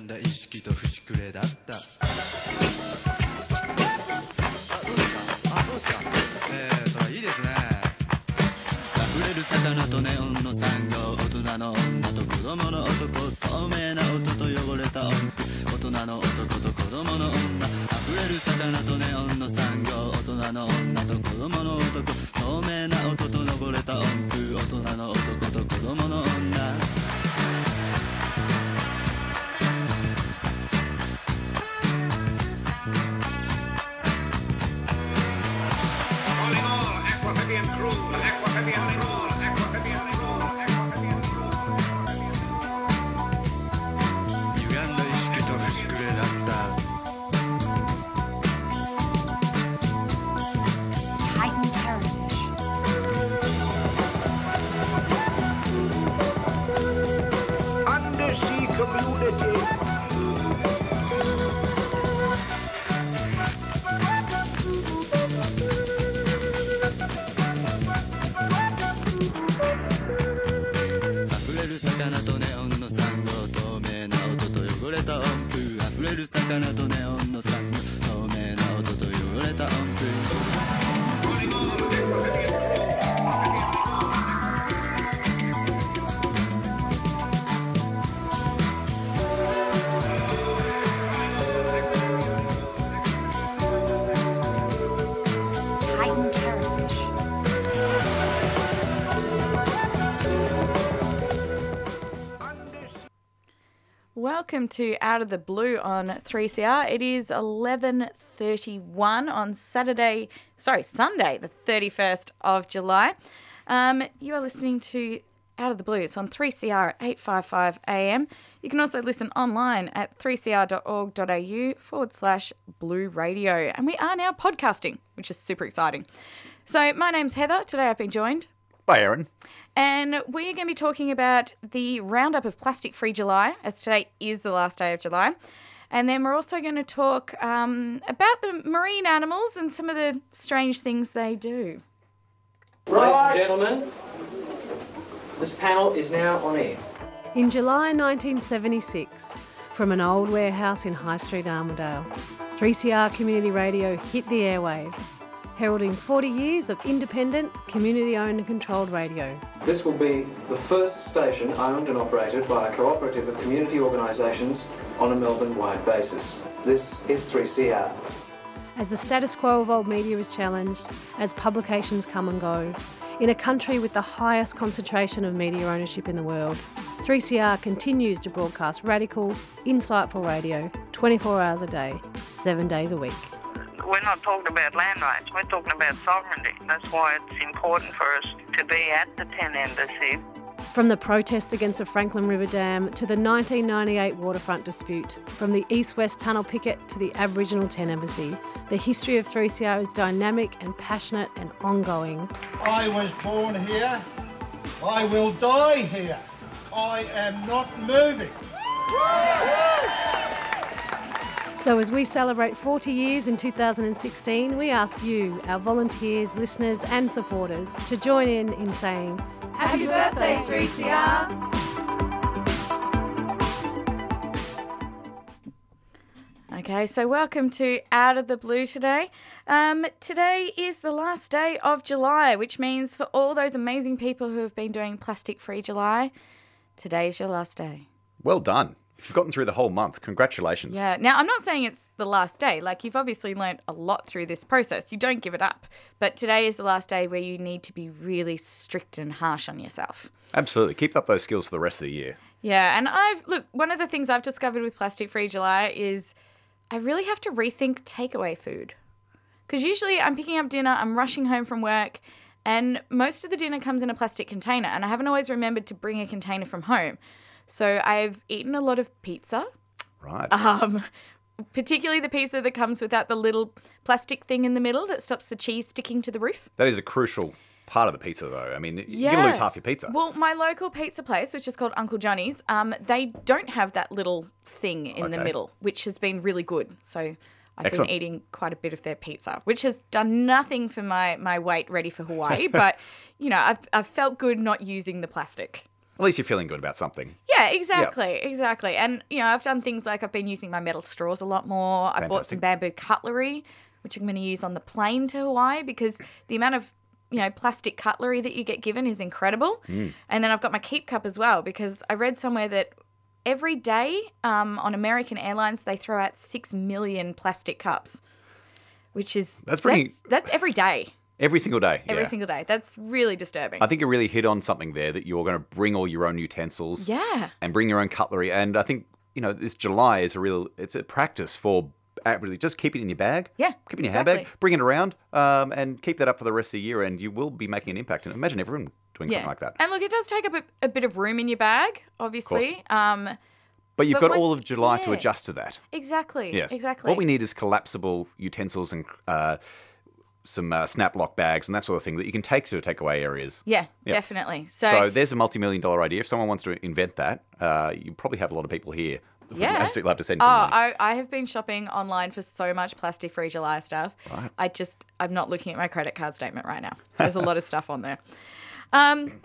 んだ意識と節くれだった。あどうですか。あそうですか。えー、それいいですね。溢れる魚とネオンの産業大人の女と子供の男透明な音と汚れた音大人の男と子供の女溢れる魚とネオンの産業大人の女と子供の男。透明な音と汚れた音符。大人の男と子供の女 Welcome to Out of the Blue on 3CR. It is 11:31 on Saturday, sorry, Sunday, the 31st of July. Um, you are listening to Out of the Blue. It's on 3CR at 855 AM. You can also listen online at 3cr.org.au forward slash blue radio. And we are now podcasting, which is super exciting. So my name's Heather. Today I've been joined Bye, Aaron. and we're going to be talking about the roundup of Plastic Free July, as today is the last day of July. And then we're also going to talk um, about the marine animals and some of the strange things they do. Ladies and gentlemen, this panel is now on air. In July 1976, from an old warehouse in High Street, Armadale, 3CR Community Radio hit the airwaves, heralding 40 years of independent, community owned and controlled radio. This will be the first station owned and operated by a cooperative of community organisations on a Melbourne-wide basis. This is 3CR. As the status quo of old media is challenged, as publications come and go, in a country with the highest concentration of media ownership in the world, 3CR continues to broadcast radical, insightful radio 24 hours a day, 7 days a week. We're not talking about land rights, we're talking about sovereignty. That's why it's important for us to be at the Tent embassy. From the protests against the Franklin River Dam to the 1998 waterfront dispute, from the East West Tunnel picket to the Aboriginal Tent Embassy, the history of 3CR is dynamic and passionate and ongoing. I was born here. I will die here. I am not moving. So, as we celebrate 40 years in 2016, we ask you, our volunteers, listeners, and supporters, to join in in saying, Happy birthday, 3CR! Okay, so welcome to Out of the Blue today. Um, today is the last day of July, which means for all those amazing people who have been doing Plastic Free July, today is your last day. Well done. If you've gotten through the whole month, congratulations. Yeah. Now, I'm not saying it's the last day. Like, you've obviously learnt a lot through this process. You don't give it up. But today is the last day where you need to be really strict and harsh on yourself. Absolutely. Keep up those skills for the rest of the year. Yeah. And I've, look, one of the things I've discovered with Plastic Free July is I really have to rethink takeaway food. Because usually I'm picking up dinner, I'm rushing home from work, and most of the dinner comes in a plastic container. And I haven't always remembered to bring a container from home. So I've eaten a lot of pizza, Right. um, particularly the pizza that comes without the little plastic thing in the middle that stops the cheese sticking to the roof. That is a crucial part of the pizza, though. I mean, you're Yeah. going to lose half your pizza. Well, my local pizza place, which is called Uncle Johnny's, um, they don't have that little thing in the middle, which has been really good. So I've Excellent. been eating quite a bit of their pizza, which has done nothing for my, my weight ready for Hawaii. but, you know, I've, I've felt good not using the plastic. At least you're feeling good about something. Yeah, exactly, exactly. And you know, I've done things like I've been using my metal straws a lot more. I bought some bamboo cutlery, which I'm going to use on the plane to Hawaii because the amount of you know plastic cutlery that you get given is incredible. Mm. And then I've got my keep cup as well because I read somewhere that every day um, on American Airlines they throw out six million plastic cups, which is That's pretty- That's, that's every day, Every single day. every yeah. single day. That's really disturbing. I think you really hit on something there that you're going to bring all your own utensils yeah. and bring your own cutlery. And I think, you know, this July is a real, it's a practice for really just keep it in your bag. Yeah, Keep it in your exactly. handbag, bring it around, um, and keep that up for the rest of the year, and you will be making an impact. And imagine everyone doing something like that. And look, it does take up a, a bit of room in your bag, obviously. Um, But you've but got when- all of July to adjust to that. exactly. Yes. Exactly. What we need is collapsible utensils and uh, some uh, snap lock bags and that sort of thing that you can take to takeaway areas. Yeah, Yeah. definitely. So, So, there's a multi-million dollar idea. If someone wants to invent that, uh, you probably have a lot of people here. yeah. absolutely love to send Oh. I, I have been shopping online for so much plastic free July stuff. Right. I just, I'm not looking at my credit card statement right now. There's a lot of stuff on there. Um,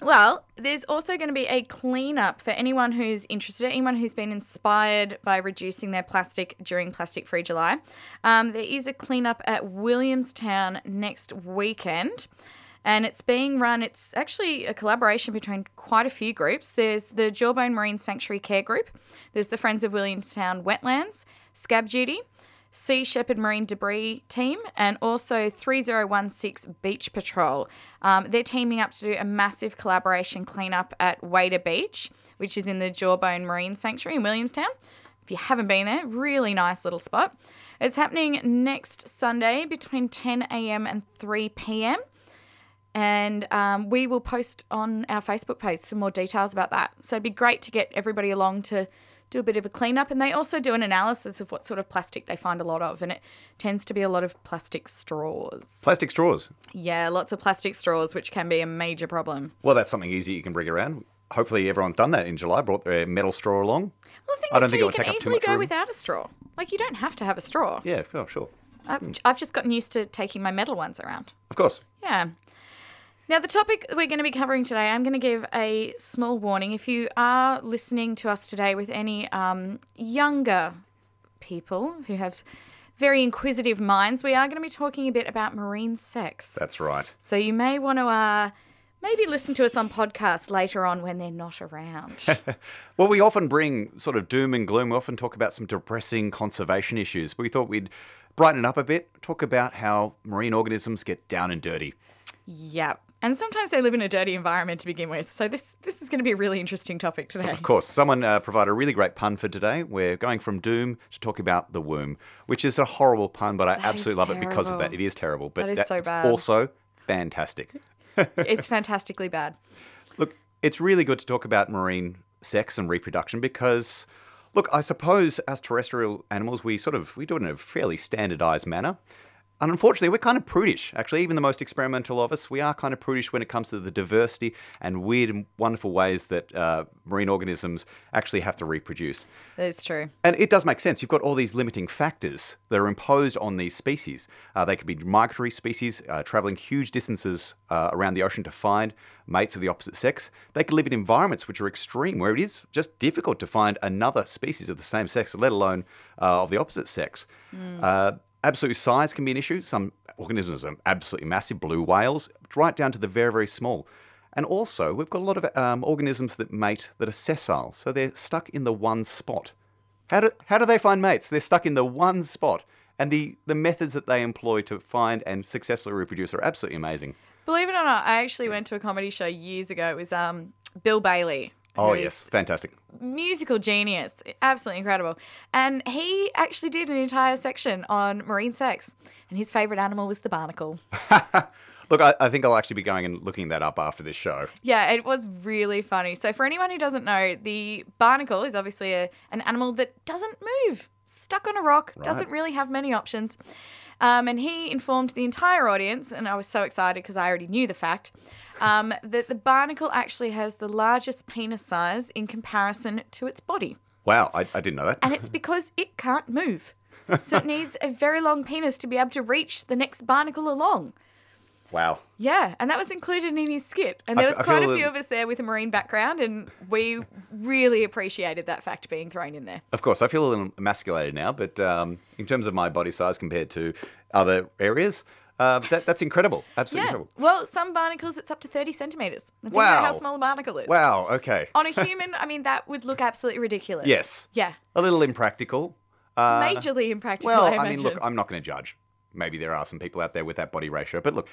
well, there's also going to be a cleanup for anyone who's interested, anyone who's been inspired by reducing their plastic during Plastic Free July. Um, there is a cleanup at Williamstown next weekend. And it's being run, it's actually a collaboration between quite a few groups. There's the Jawbone Marine Sanctuary Care Group, there's the Friends of Williamstown Wetlands, Scab Duty, Sea Shepherd Marine Debris Team, and also 3016 Beach Patrol. Um, they're teaming up to do a massive collaboration cleanup at Wader Beach, which is in the Jawbone Marine Sanctuary in Williamstown. If you haven't been there, really nice little spot. It's happening next Sunday between 10 a.m. and 3 p.m. And um, we will post on our Facebook page some more details about that. So it'd be great to get everybody along to do a bit of a cleanup. And they also do an analysis of what sort of plastic they find a lot of. And it tends to be a lot of plastic straws. Plastic straws. Yeah, lots of plastic straws, which can be a major problem. Well, that's something easy you can bring around. Hopefully, everyone's done that in July. Brought their metal straw along. Well, the thing I is, don't too, think it you would take can up too easily much go room. without a straw. Like, you don't have to have a straw. Yeah, sure, sure. I've, hmm. I've just gotten used to taking my metal ones around. Of course. Yeah. Now, the topic we're going to be covering today, I'm going to give a small warning. If you are listening to us today with any um, younger people who have very inquisitive minds, we are going to be talking a bit about marine sex. That's right. So you may want to uh, maybe listen to us on podcast later on when they're not around. Well, we often bring sort of doom and gloom. We often talk about some depressing conservation issues. But we thought we'd brighten it up a bit, talk about how marine organisms get down and dirty. yep. And sometimes they live in a dirty environment to begin with. So this this is going to be a really interesting topic today. Of course, someone uh, provided a really great pun for today. We're going from doom to talk about the womb, which is a horrible pun, but I That is absolutely love it because of that. It is terrible, but That is so it's bad. also fantastic. it's fantastically bad. Look, it's really good to talk about marine sex and reproduction because, look, I suppose as terrestrial animals, we sort of we do it in a fairly standardized manner. And unfortunately, we're kind of prudish. Actually, even the most experimental of us, we are kind of prudish when it comes to the diversity and weird and wonderful ways that uh, marine organisms actually have to reproduce. That's true. And it does make sense. You've got all these limiting factors that are imposed on these species. Uh, they could be migratory species, uh, traveling huge distances uh, around the ocean to find mates of the opposite sex. They could live in environments which are extreme, where it is just difficult to find another species of the same sex, let alone uh, of the opposite sex. Uh, absolute size can be an issue. Some organisms are absolutely massive, blue whales, right down to the very, very small. And also, we've got a lot of um, organisms that mate that are sessile, so they're stuck in the one spot. How do, how do they find mates? They're stuck in the one spot. And the, the methods that they employ to find and successfully reproduce are absolutely amazing. Believe it or not, I actually went to a comedy show years ago. It was um, Bill Bailey. Oh, yes, fantastic. Musical genius. Absolutely incredible. And he actually did an entire section on marine sex. And his favourite animal was the barnacle. Look, I, I think I'll actually be going and looking that up after this show. Yeah, it was really funny. So, for anyone who doesn't know, the barnacle is obviously a, an animal that doesn't move, stuck on a rock, doesn't really have many options. Um, and he informed the entire audience, and I was so excited because I already knew the fact, um, that the barnacle actually has the largest penis size in comparison to its body. Wow, I, I didn't know that. And it's because it can't move. So, it needs a very long penis to be able to reach the next barnacle along. Wow. Yeah, and that was included in his skit. And there was I quite a few that- of us there with a marine background, and we really appreciated that fact being thrown in there. Of course, I feel a little emasculated now, but um, in terms of my body size compared to other areas, uh, that, that's incredible. Absolutely yeah. incredible. Well, some barnacles it's up to 30 centimeters. And Think about how Wow. small a barnacle is. Wow, okay. On a human, I mean, that would look absolutely ridiculous. Yes. Yeah. A little impractical. Uh, Majorly impractical, Well, I I, mean, look, I'm not going to judge. Maybe there are some people out there with that body ratio, but look,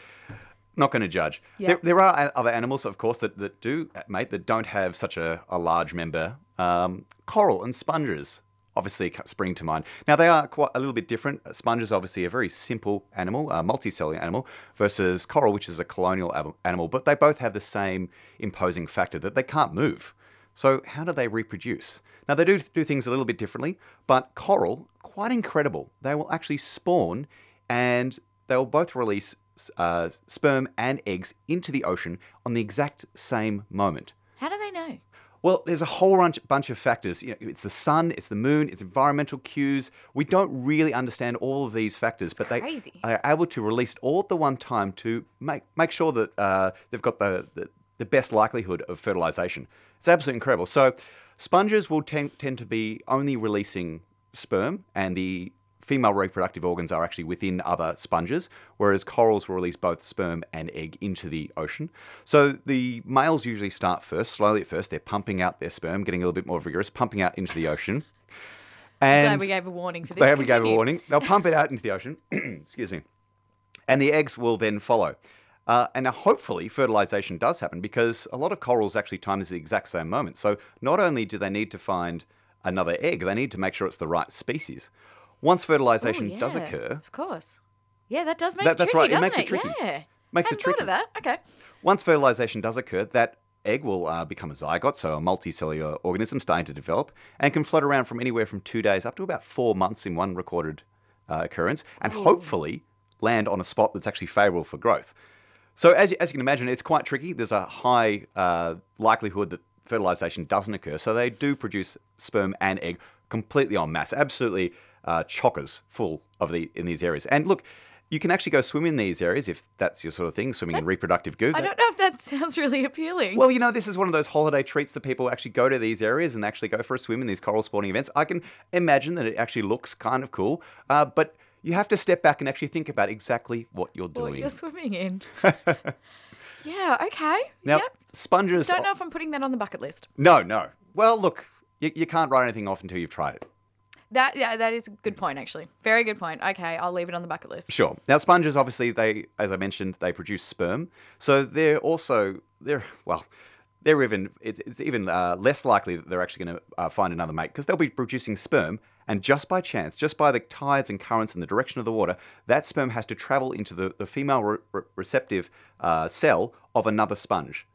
not going to judge. Yeah. There, there are other animals, of course, that, that do, uh, mate, that don't have such a, a large member. Um, coral and sponges obviously spring to mind. Now, they are quite a little bit different. Sponges, Sponge obviously a very simple animal, a multicellular animal, versus coral, which is a colonial animal, but they both have the same imposing factor that they can't move. So, how do they reproduce? Now, they do do things a little bit differently, but coral, quite incredible. They will actually spawn and they will both release uh, sperm and eggs into the ocean on the exact same moment. How do they know? Well, there's a whole bunch, of factors. You know, it's the sun, it's the moon, it's environmental cues. We don't really understand all of these factors, but they are able to release all at the one time to make make sure that uh, they've got the, the the best likelihood of fertilization. It's absolutely incredible. So, sponges will tend, tend to be only releasing sperm, and the female reproductive organs are actually within other sponges, whereas corals will release both sperm and egg into the ocean. So the males usually start first, slowly at first. They're pumping out their sperm, getting a little bit more vigorous, pumping out into the ocean. And Glad we gave a warning for this. they we gave a warning. They'll pump it out into the ocean. Excuse me. And the eggs will then follow. Uh, and now hopefully fertilization does happen because a lot of corals actually time this at the exact same moment. So not only do they need to find another egg, they need to make sure it's the right species. Once fertilization Oh, does occur, Of course. Yeah, that does make That- it that's tricky, right, it doesn't makes it it? tricky. Yeah. Makes it Hadn't thought of that. Okay. once fertilization does occur, that egg will uh, become a zygote, so a multicellular organism starting to develop, and can float around from anywhere from two days up to about four months in one recorded uh, occurrence, and hopefully land on a spot that's actually favorable for growth. So, as, you- as you can imagine, it's quite tricky. There's a high uh, likelihood that fertilization doesn't occur, so they do produce sperm and egg completely en masse, absolutely uh, chockers full of the in these areas. And look, you can actually go swim in these areas if that's your sort of thing, swimming in reproductive goo. I don't know if that sounds really appealing. Well, you know, this is one of those holiday treats that people actually go to these areas and actually go for a swim in these coral spawning events. I can imagine that it actually looks kind of cool, uh, but you have to step back and actually think about exactly what you're what doing. you're swimming in. yeah, okay. Now, yep. sponges. Don't know if I'm putting that on the bucket list. No, no. Well, look, you, you can't write anything off until you've tried it. That yeah, that is a good point actually. Very good point. Okay, I'll leave it on the bucket list. Sure. Now, sponges obviously they, as I mentioned, they produce sperm, so they're also they're well, they're even it's, it's even uh, less likely that they're actually going to uh, find another mate because they'll be producing sperm, and just by chance, just by the tides and currents and the direction of the water, that sperm has to travel into the the female re- re- receptive uh, cell of another sponge,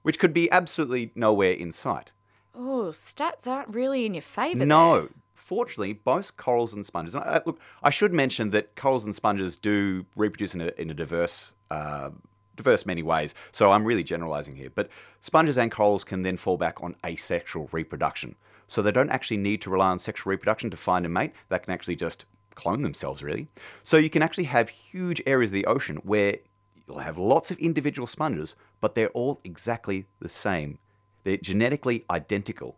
which could be absolutely nowhere in sight. Oh, stats aren't really in your favour. No. Fortunately, both corals and sponges. And I, look, I should mention that corals and sponges do reproduce in a, in a diverse, uh, diverse many ways. So I'm really generalizing here. But sponges and corals can then fall back on asexual reproduction. So they don't actually need to rely on sexual reproduction to find a mate. They can actually just clone themselves, really. So you can actually have huge areas of the ocean where you'll have lots of individual sponges, but they're all exactly the same. They're genetically identical.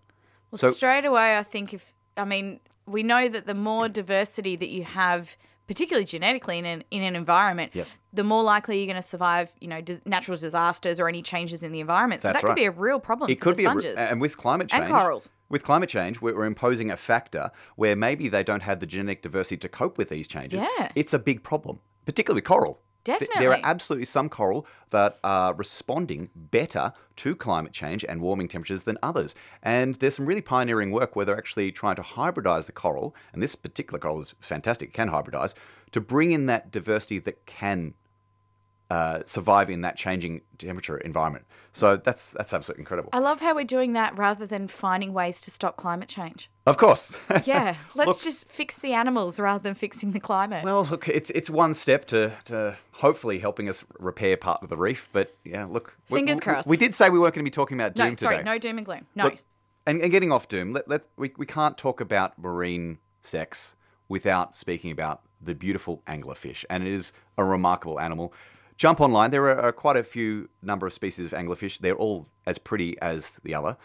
Well, so straight away, I think if I mean we know that the more diversity that you have, particularly genetically in an in an environment, Yes. the more likely you're going to survive. You know, dis- natural disasters or any changes in the environment. So That's that could right. be a real problem it for could the be, a, sponges. and with climate change. And corals. With climate change, we're, we're imposing a factor where maybe they don't have the genetic diversity to cope with these changes. Yeah. it's a big problem, particularly coral. Th- There are absolutely some coral that are responding better to climate change and warming temperatures than others. And there's some really pioneering work where they're actually trying to hybridize the coral, and this particular coral is fantastic, it can hybridize, to bring in that diversity that can uh, survive in that changing temperature environment. So that's that's absolutely incredible. I love how we're doing that rather than finding ways to stop climate change. Of course. Yeah, let's Look- just fix the animals rather than fixing the climate. Well, look, it's it's one step to, to hopefully helping us repair part of the reef. But yeah, look, Fingers we, crossed. We did say we weren't going to be talking about no, doom sorry, today. no doom and gloom. No. Look, and, and getting off doom, let, let we, we can't talk about marine sex without speaking about the beautiful anglerfish, and it is a remarkable animal. Jump online. There are, are quite a few number of species of anglerfish. They're all as pretty as the other.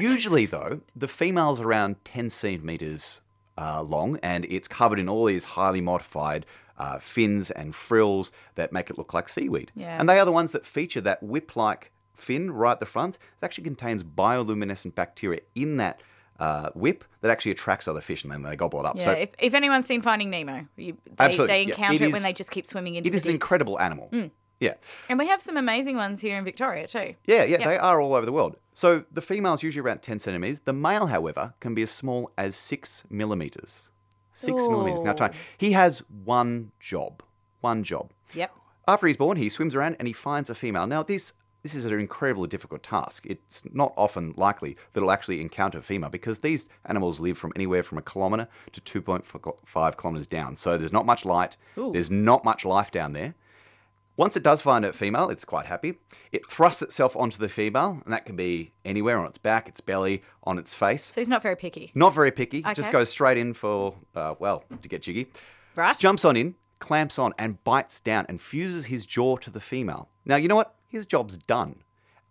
Usually, though, the female's around 10 centimeters uh, long, and it's covered in all these highly modified uh, fins and frills that make it look like seaweed. Yeah. And they are the ones that feature that whip-like fin right at the front. It actually contains bioluminescent bacteria in that uh, whip that actually attracts other fish, and then they gobble it up. Yeah, so if, if anyone's seen Finding Nemo, you, they, Absolutely, they yeah. encounter It it, when is- they just keep swimming into it the is an incredible animal. Mm. Yeah. And we have some amazing ones here in Victoria too. Yeah, yeah, they are all over the world. So the female's usually around 10 centimeters. The male, however, can be as small as six millimeters. Six millimeters. Now, Ooh. tiny. He has one job. One job. Yep. After he's born, he swims around and he finds a female. Now, this this is an incredibly difficult task. It's not often likely that it'll actually encounter a female because these animals live from anywhere from a kilometre to 2.5 kilometres down. So there's not much light. Ooh. There's not much life down there. Once it does find a female, it's quite happy. It thrusts itself onto the female, and that can be anywhere on its back, its belly, on its face. So he's not very picky. Not very picky. Okay. Just goes straight in for, uh, well, to get jiggy. Right. Jumps on in, clamps on, and bites down and fuses his jaw to the female. Now, you know what? His job's done.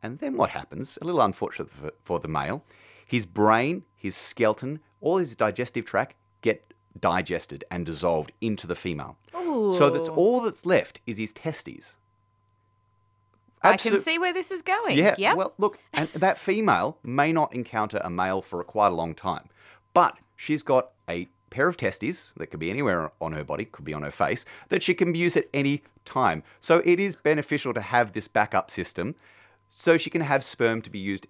And then what happens? A little unfortunate for, for the male. His brain, his skeleton, all his digestive tract get digested and dissolved into the female. So that's all that's left is his testes. I can see where this is going. yeah. Yep. Well, look, and that female may not encounter a male for a quite a long time, but she's got a pair of testes that could be anywhere on her body, could be on her face, that she can use at any time. So it is beneficial to have this backup system so she can have sperm to be used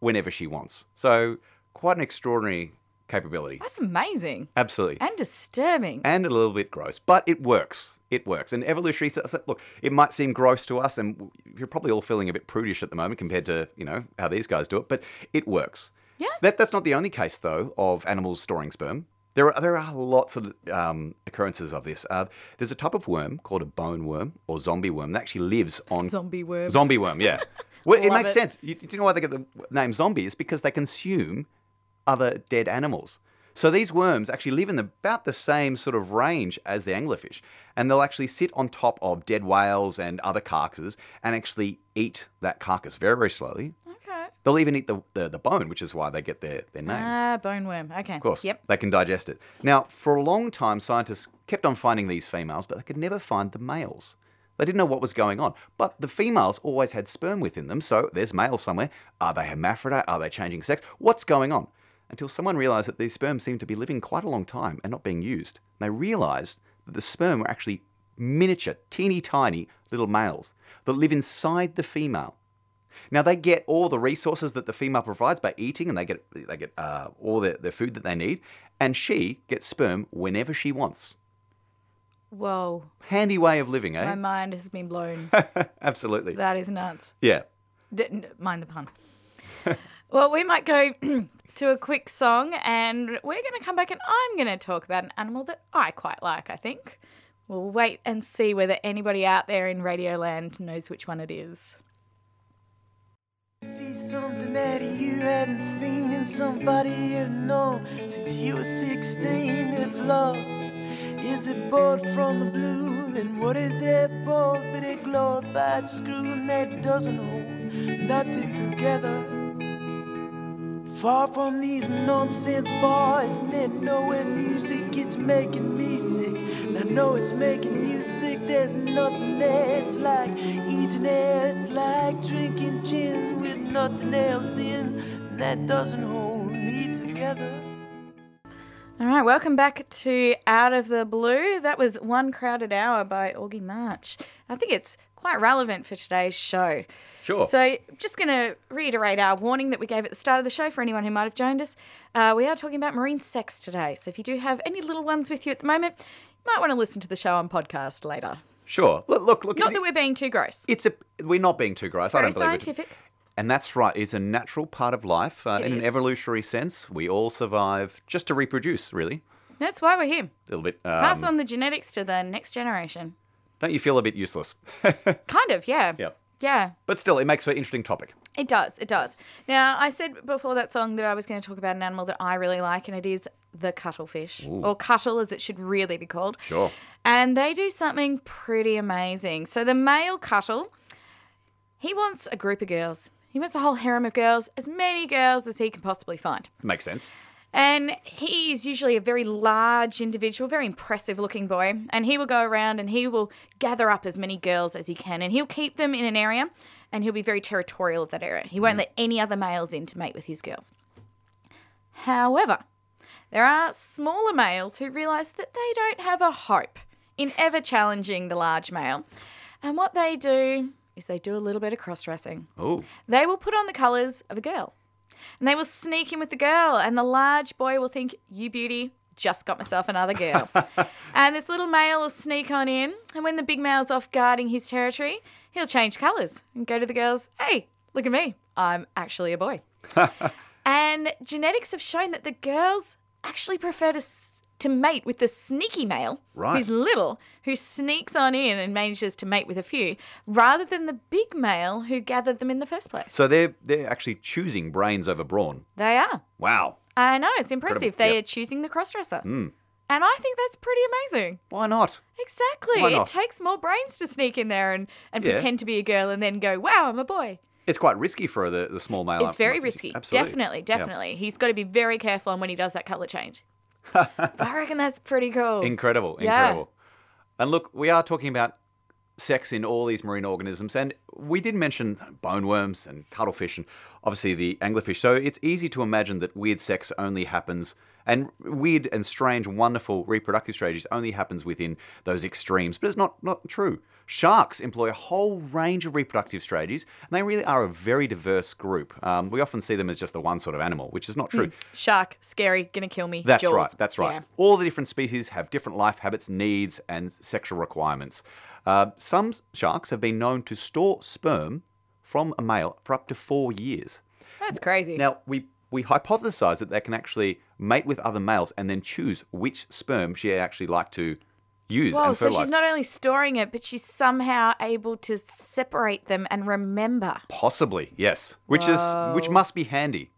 whenever she wants. So quite an extraordinary capability. That's amazing. Absolutely. And disturbing. And a little bit gross, but it works. It works. And evolutionary, look, it might seem gross to us, and you're probably all feeling a bit prudish at the moment compared to you know how these guys do it, but it works. Yeah. That, that's not the only case though of animals storing sperm. There are there are lots of um, occurrences of this. Uh, there's a type of worm called a bone worm or zombie worm that actually lives on Zombie worm. Zombie worm, yeah. Well, it makes it. sense. You, do you know why they get the name zombie? It's because they consume other dead animals. So these worms actually live in about the same sort of range as the anglerfish, and they'll actually sit on top of dead whales and other carcasses and actually eat that carcass very, very slowly. Okay. They'll even eat the, the, the bone, which is why they get their, their name. Ah, bone worm. Okay. Of course, Yep. they can digest it. Now, for a long time, scientists kept on finding these females, but they could never find the males. They didn't know what was going on. But the females always had sperm within them, so there's males somewhere. Are they hermaphrodite? Are they changing sex? What's going on? Until someone realized that these sperm seemed to be living quite a long time and not being used. They realized that the sperm were actually miniature, teeny tiny little males that live inside the female. Now they get all the resources that the female provides by eating, and they get they get uh, all the, the food that they need, and she gets sperm whenever she wants. Whoa. Handy way of living, eh? My mind has been blown. Absolutely. that is nuts. Yeah. D- mind the pun. well, we might go to a quick song and we're going to come back and I'm going to talk about an animal that I quite like, I think. We'll wait and see whether anybody out there in Radioland knows which one it is. See something that you hadn't seen in somebody you've known since you were 16. If love is it bought from the blue, then what is it bought but a glorified screw and that doesn't hold nothing together? Far from these nonsense bars, and then nowhere music, it's making me sick. And I know it's making you sick, there's nothing there. It's like eating air, it's like drinking gin with nothing else in. That doesn't hold me together. All right, welcome back to Out of the Blue. That was One Crowded Hour by Augie March. I think it's quite relevant for today's show. Sure. So, just going to reiterate our warning that we gave at the start of the show for anyone who might have joined us. Uh, we are talking about marine sex today. So, if you do have any little ones with you at the moment, you might want to listen to the show on podcast later. Sure. Look, look, look. Not that we're being too gross. it's a. We're not being too gross. I don't believe it. scientific. And that's right. It's a natural part of life. Uh, It in an evolutionary sense, we all survive just to reproduce. Really, That's why we're here. a little bit. Pass um, on the genetics to the next generation. Don't you feel a bit useless? Kind of, yeah. yeah. Yeah. But still, it makes for an interesting topic. It does. It does. Now, I said before that song that I was going to talk about an animal that I really like, and it is the cuttlefish, Ooh. or cuttle as it should really be called. Sure. And they do something pretty amazing. So the male cuttle, he wants a group of girls. He wants a whole harem of girls, as many girls as he can possibly find. Makes sense. And he is usually a very large individual, very impressive looking boy. And he will go around and he will gather up as many girls as he can. And he'll keep them in an area and he'll be very territorial of that area. He won't mm. let any other males in to mate with his girls. However, there are smaller males who realise that they don't have a hope in ever challenging the large male. And what they do is they do a little bit of cross dressing. Oh. They will put on the colours of a girl. And they will sneak in with the girl, and the large boy will think, You beauty, just got myself another girl. and this little male will sneak on in, and when the big male's off guarding his territory, he'll change colours and go to the girls, Hey, look at me, I'm actually a boy. and genetics have shown that the girls actually prefer to, to mate with the sneaky male, Right. who's little, who sneaks on in and manages to mate with a few, rather than the big male who gathered them in the first place. So they're they're actually choosing brains over brawn. They are. Wow. I know, it's impressive. They yep. are choosing the crossdresser. Mm. And I think that's pretty amazing. Why not? Exactly. Why not? It takes more brains to sneak in there and, and Yeah. pretend to be a girl and then go, wow, I'm a boy. It's quite risky for the, the small male. it's very risky. Absolutely. Definitely, definitely. He's got to be very careful on when he does that colour change. I reckon that's pretty cool. Incredible, Yeah. incredible. And look, we are talking about sex in all these marine organisms, and we did mention bone worms and cuttlefish, and obviously the anglerfish. So it's easy to imagine that weird sex only happens, and weird and strange, wonderful reproductive strategies only happens within those extremes. But it's not not true. Sharks employ a whole range of reproductive strategies, and they really are a very diverse group. Um, we often see them as just the one sort of animal, which is not true. Hmm. Shark, scary, gonna kill me. That's Jaws. right. That's right. Yeah. All the different species have different life habits, needs, and sexual requirements. Uh, some sharks have been known to store sperm from a male for up to four years. That's crazy. Now, we, we hypothesize that they can actually mate with other males and then choose which sperm she actually like to use Whoa, so she's not only storing it, but she's somehow able to separate them and remember. Possibly, yes. Which is which must be handy.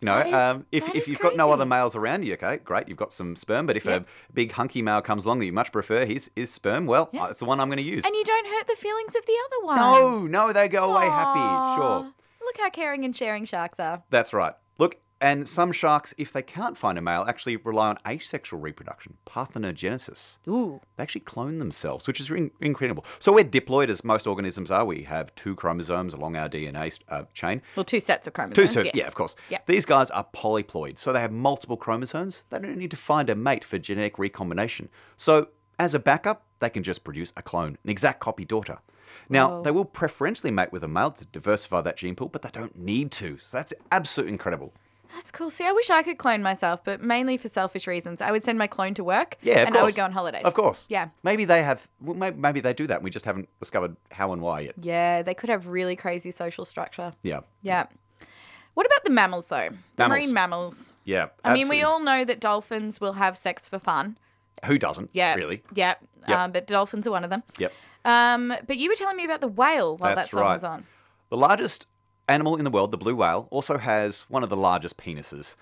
You know, is- um, if, if you've got no other males around you, okay, great, you've got some sperm. But if Yep. a big hunky male comes along that you much prefer his, his sperm, well, Yeah. it's the one I'm going to use. And you don't hurt the feelings of the other one. no, no, they go away happy. Sure. Look how caring and sharing sharks are. That's right. Look, and some sharks, if they can't find a male, actually rely on asexual reproduction, parthenogenesis. Ooh. They actually clone themselves, which is in- incredible. So we're diploid, as most organisms are. We have two chromosomes along our DNA uh, chain. Well, two sets of Two chromosomes. so, yes. yeah, of course. Yep. These guys are polyploid, so they have multiple chromosomes. They don't need to find a mate for genetic recombination. So, as a backup, they can just produce a clone, an exact copy daughter. Now, Whoa. they will preferentially mate with a male to diversify that gene pool, but they don't need to. So that's absolutely incredible. That's cool. See, I wish I could clone myself, but mainly for selfish reasons. I would send my clone to work Yeah, of and course. I would go on holidays. Of course. Yeah. Maybe they have. Well, maybe, maybe they do that. and We just haven't discovered how and why yet. Yeah, they could have really crazy social structure. Yeah. Yeah. What about the mammals, though? The Mammals. marine mammals. Yeah. I mean, we absolutely. all know that dolphins will have sex for fun. Who doesn't? Yeah. Really? Yeah. Yep. Um, but dolphins are one of them. Yep. Um, but you were telling me about the whale while That's that song right. was on. The largest animal in the world, the blue whale, also has one of the largest penises.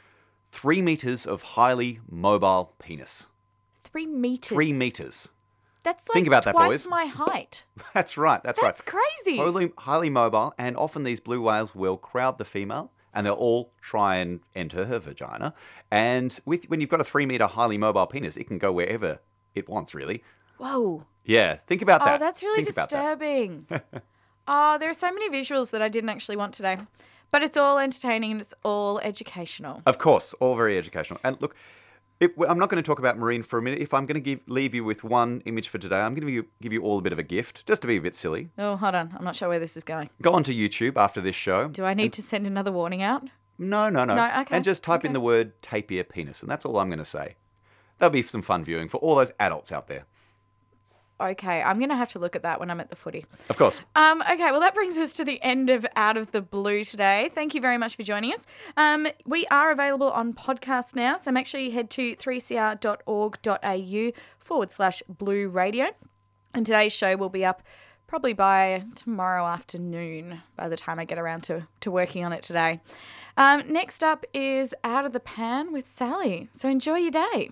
Three meters of highly mobile penis. Three meters. Three meters. That's like Think about that, twice boys. my height. That's right. That's, That's right. That's crazy. Highly, highly mobile, and often these blue whales will crowd the female, and they'll all try and enter her vagina. And with when you've got a three meter highly mobile penis, it can go wherever it wants, really. Whoa. Yeah, think about oh, that. Oh, that's really Think that. disturbing. oh, there are so many visuals that I didn't actually want today. But it's all entertaining and it's all educational. Of course, all very educational. And look, if, I'm not going to talk about marine for a minute. If I'm going to give, leave you with one image for today, I'm going to give you, give you all a bit of a gift, just to be a bit silly. Oh, hold on. I'm not sure where this is going. Go onto YouTube after this show. Do I need to send another warning out? No, no, no. No, okay, And just type in the word tapir penis, and that's all I'm going to say. That'll be some fun viewing for all those adults out there. Okay, I'm going to have to look at that when I'm at the footy. Of course. Um, okay, well, that brings us to the end of Out of the Blue today. Thank you very much for joining us. Um, we are available on podcast now, so make sure you head to 3cr.org.au forward slash blue radio. And today's show will be up probably by tomorrow afternoon by the time I get around to, to working on it today. Um, next up is Out of the Pan with Sally. So enjoy your day.